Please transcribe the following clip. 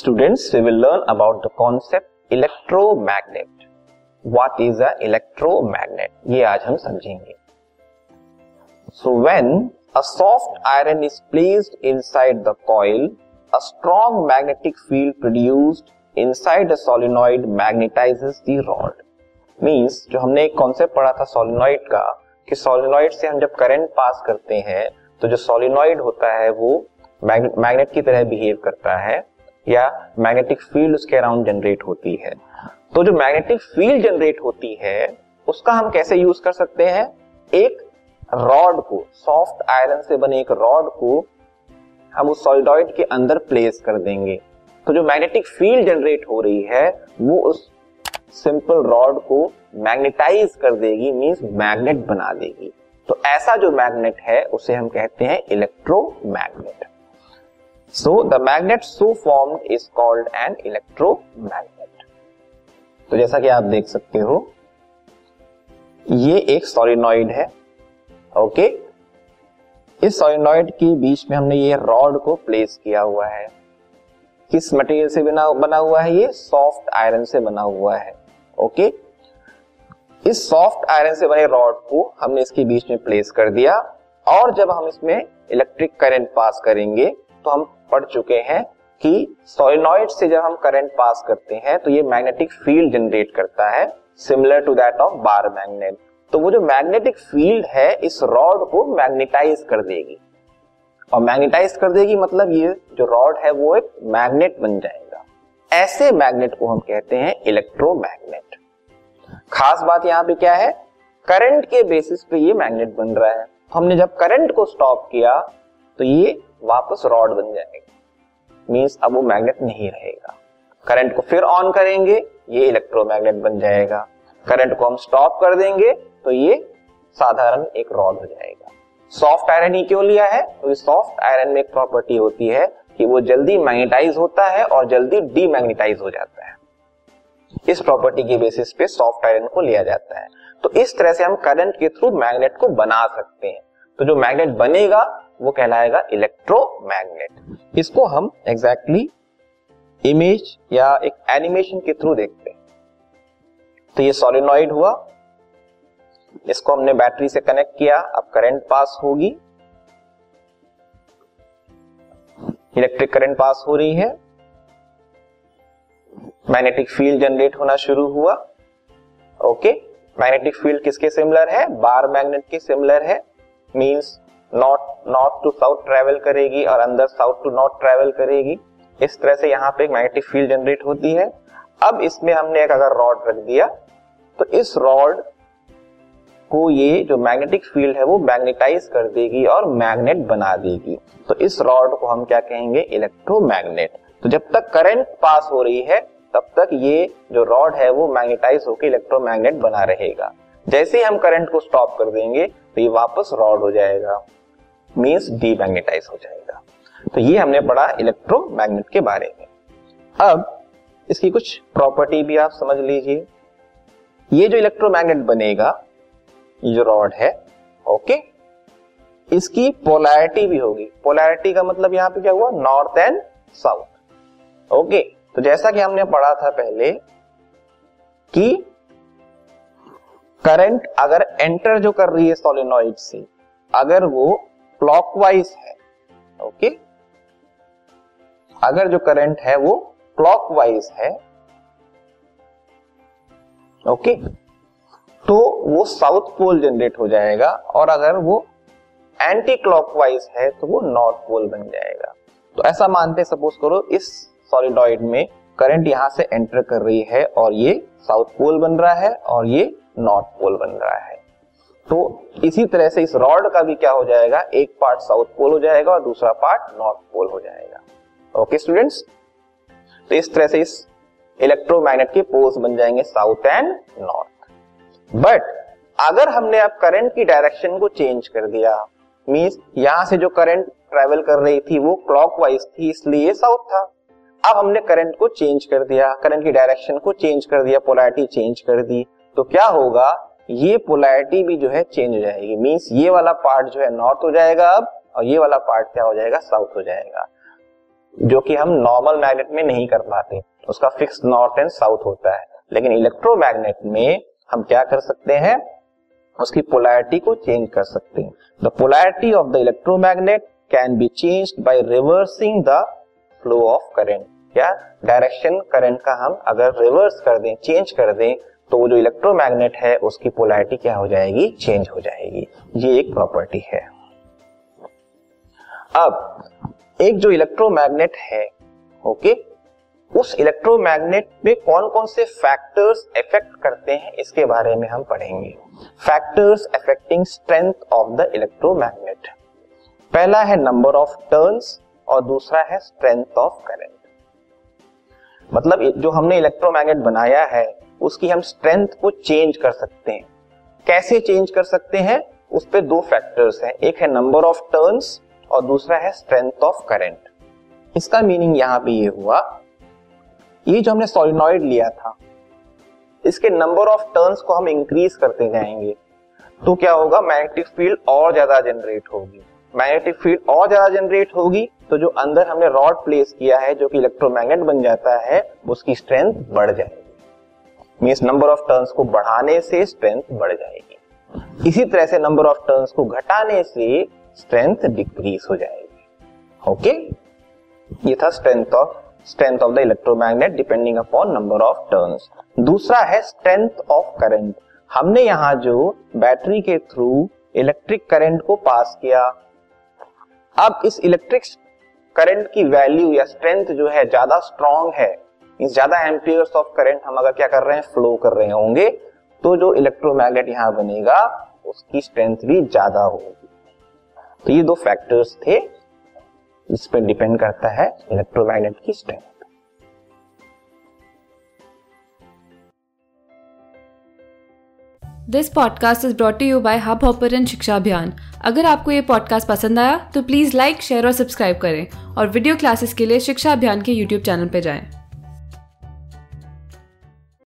Students we will learn about the concept electromagnet what is a electromagnet ये आज हम समझेंगे। So when a soft iron is placed inside the coil a strong magnetic field produced inside a solenoid magnetizes the rod means जो हमने एक concept पढ़ा था solenoid का, कि सोलेनोइड से हम जब करेंट पास करते हैं तो जो सोलिनॉइड होता है, वो मैग्नेट की तरह बिहेव करता है। या मैग्नेटिक फ़ील्ड उसके अराउंड जनरेट होती है। तो जो मैग्नेटिक फ़ील्ड जनरेट होती है, उसका हम कैसे यूज़ कर सकते हैं? एक रॉड को सॉफ्ट आयरन से बने एक रॉड को हम उस सॉलिडॉइड के अंदर प्लेस कर देंगे। तो जो मैग्नेटिक फ़ील्ड जनरेट हो रही है, वो उस सिंपल रॉड को मैग्नेटाइज कर देगी मींस मैग्नेट बना देगी। तो ऐसा जो मैग्नेट है, उसे हम कहते हैं electromagnet so the magnet so formed is called an electromagnet तो जैसा कि आप देख सकते हो, ये एक सोलिनॉइड है ओके इस सोलिनॉइड के बीच में हमने ये रॉड को प्लेस किया हुआ है। किस मटेरियल से बना बना हुआ है ये? सॉफ्ट आयरन से बना हुआ है ओके इस सॉफ्ट आयरन से बने रॉड को हमने इसके बीच में प्लेस कर दिया, और जब हम इसमें इलेक्ट्रिक करंट पास करेंगे तो हम पढ़ चुके हैं कि सोलिनॉइड से जब हम करंट पास करते हैं तो ये मैग्नेटिक फ़ील्ड जनरेट करता है similar to that of bar magnet तो वो जो मैग्नेटिक फ़ील्ड है, इस रॉड को मैग्नेटाइज कर देगी। और मैग्नेटाइज कर देगी मतलब ये जो रॉड है, वो एक मैग्नेट बन जाएगा। ऐसे मैग्नेट को हम कहते हैं इलेक्ट्रोमैग्नेट खास बात यहाँ पे क्या है? करंट के बेसिस पे ये मैग्नेट बन रहा है। हमने जब करंट को स्टॉप किया तो ये वापस रॉड बन जाएगा। मींस अब वो मैग्नेट नहीं रहेगा। करंट को फिर ऑन करेंगे, ये इलेक्ट्रोमैग्नेट बन जाएगा। करंट को हम स्टॉप कर देंगे तो ये साधारण एक रॉड हो जाएगा। सॉफ्ट आयरन ही क्यों लिया है? क्योंकि तो सॉफ्ट आयरन में एक प्रॉपर्टी होती है कि वो जल्दी मैग्नेटाइज होता है और जल्दी डीमैग्नेटाइज हो जाता है। इस प्रॉपर्टी के बेसिस पे सॉफ्ट आयरन को लिया जाता है। तो इस तरह से हम करंट के थ्रू मैग्नेट को बना सकते हैं। तो जो मैग्नेट बनेगा वो कहलाएगा इलेक्ट्रोमैग्नेट इसको हम एग्जैक्टली exactly इमेज या एक एनिमेशन के थ्रू देखते हैं। तो ये सोलिनॉइड हुआ। इसको हमने बैटरी से कनेक्ट किया। अब करंट पास होगी। इलेक्ट्रिक करंट पास हो रही है। मैग्नेटिक फ़ील्ड जनरेट होना शुरू हुआ। ओके मैग्नेटिक फ़ील्ड किसके सिमिलर है? बार मैग्नेट के सिमिलर है। Means north north to south travel करेगी और अंदर साउथ टू नॉर्थ ट्रेवल करेगी। इस तरह से यहाँ पे एक मैग्नेटिक फ़ील्ड जनरेट होती है। अब इसमें हमने एक अगर रॉड रख दिया तो इस रॉड को ये जो मैग्नेटिक फ़ील्ड है, वो मैग्नेटाइज कर देगी और मैग्नेट बना देगी। तो इस रॉड को हम क्या कहेंगे? इलेक्ट्रोमैग्नेट तो जब तक करंट पास हो रही है, तब तक ये जो रॉड है, वो मैग्नेटाइज होकर इलेक्ट्रोमैग्नेट बना रहेगा। जैसे ही हम करंट को स्टॉप कर देंगे तो ये वापस रॉड हो जाएगा। मीन्स डीमैग्नेटाइज हो जाएगा। तो ये हमने पढ़ा इलेक्ट्रोमैग्नेट के बारे में। अब इसकी कुछ प्रॉपर्टी भी आप समझ लीजिए। ये जो इलेक्ट्रोमैग्नेट बनेगा, ये जो रॉड है ओके इसकी पोलैरिटी भी होगी। पोलैरिटी का मतलब यहाँ पे क्या हुआ? नॉर्थ एंड साउथ ओके तो जैसा कि हमने पढ़ा था पहले कि करंट अगर एंटर जो कर रही है सोलिनॉइड से, अगर वो क्लॉकवाइज है ओके अगर जो करंट है वो क्लॉकवाइज है ओके तो वो साउथ पोल जनरेट हो जाएगा और अगर वो एंटी क्लॉकवाइज है तो वो नॉर्थ पोल बन जाएगा। तो ऐसा मानते सपोज़ करो, इस सॉलिडॉइड में करंट यहाँ से एंटर कर रही है और ये साउथ पोल बन रहा है और ये नॉर्थ पोल बन रहा है। तो इसी तरह से इस रॉड का भी क्या हो जाएगा? एक पार्ट साउथ पोल हो जाएगा और दूसरा पार्ट नॉर्थ पोल हो जाएगा। ओके स्टूडेंट्स तो इस तरह से इस इलेक्ट्रोमैग्नेट के पोल्स बन जाएँगे साउथ एंड नॉर्थ बट अगर हमने अब करंट की डायरेक्शन को चेंज कर दिया मीन्स यहाँ से जो करंट ट्रेवल कर रही थी वो क्लॉकवाइज थी, इसलिए साउथ था। अब हमने करंट को चेंज कर दिया करंट की डायरेक्शन को चेंज कर दिया पोलैरिटी चेंज कर दी तो क्या होगा? ये पोलैरिटी भी जो है चेंज हो जाएगी। मीन्स ये वाला पार्ट जो है नॉर्थ हो जाएगा अब, और ये वाला पार्ट क्या हो जाएगा? साउथ हो जाएगा। जो कि हम नॉर्मल मैग्नेट में नहीं कर पाते। उसका फिक्स नॉर्थ एंड साउथ होता है। लेकिन इलेक्ट्रोमैग्नेट में हम क्या कर सकते हैं? उसकी पोलैरिटी को चेंज कर सकते हैं। The polarity of the electromagnet can be change by reversing the flow of current या डायरेक्शन करंट का हम अगर रिवर्स कर दें चेंज कर दें तो वो जो इलेक्ट्रोमैग्नेट है, उसकी पोलैरिटी क्या हो जाएगी? चेंज हो जाएगी। ये एक प्रॉपर्टी है। अब, एक जो इलेक्ट्रोमैग्नेट है ओके उस इलेक्ट्रोमैग्नेट में कौन कौन से फैक्टर्स इफ़ेक्ट करते हैं, इसके बारे में हम पढ़ेंगे। Factors affecting strength of the electromagnet पहला है नंबर ऑफ़ टर्न्स और दूसरा है स्ट्रेंथ ऑफ़ करंट मतलब जो हमने इलेक्ट्रोमैग्नेट बनाया है उसकी हम स्ट्रेंथ को चेंज कर सकते हैं। कैसे चेंज कर सकते हैं? उस पर दो फैक्टर्स हैं। एक है नंबर ऑफ़ टर्न्स और दूसरा है स्ट्रेंथ ऑफ़ करंट इसका मीनिंग यहाँ पे ये हुआ, ये जो हमने सोलिनॉइड लिया था, इसके नंबर ऑफ़ टर्न्स को हम इंक्रीज करते जाएँगे। तो क्या होगा? मैग्नेटिक फ़ील्ड और ज़्यादा जनरेट होगी। मैग्नेटिक फ़ील्ड और ज़्यादा जनरेट होगी तो जो अंदर हमने रॉड प्लेस किया है, जो कि इलेक्ट्रोमैग्नेट बन जाता है, उसकी स्ट्रेंथ बढ़ जाएगी। मीन्स नंबर ऑफ़ टर्न्स को बढ़ाने से स्ट्रेंथ बढ़ जाएगी। इसी तरह से नंबर ऑफ़ टर्न्स को घटाने से स्ट्रेंथ डिक्रीज हो जाएगी। ओके ये था strength of strength of the electromagnet depending upon number of turns दूसरा है स्ट्रेंथ ऑफ़ करंट हमने यहाँ जो बैटरी के थ्रू इलेक्ट्रिक करंट को पास किया। अब इस इलेक्ट्रिक करंट की वैल्यू या स्ट्रेंथ जो है, ज़्यादा स्ट्रांग है। ज़्यादा एम्पियर्स ऑफ़ करंट हम अगर क्या कर रहे हैं फ्लो कर रहे होंगे तो जो इलेक्ट्रोमैग्नेट यहाँ बनेगा, उसकी स्ट्रेंथ भी ज़्यादा होगी। तो ये दो फैक्टर्स थे, इस पर डिपेंड करता है इलेक्ट्रोमैग्नेट की strength this podcast is brought you by hub hopper शिक्षा अभियान अगर आपको ये पॉडकास्ट पसंद आया तो प्लीज़ लाइक शेयर और सब्सक्राइब करें। और वीडियो क्लासेस के लिए शिक्षा अभियान के यूट्यूब चैनल पर जाएँ।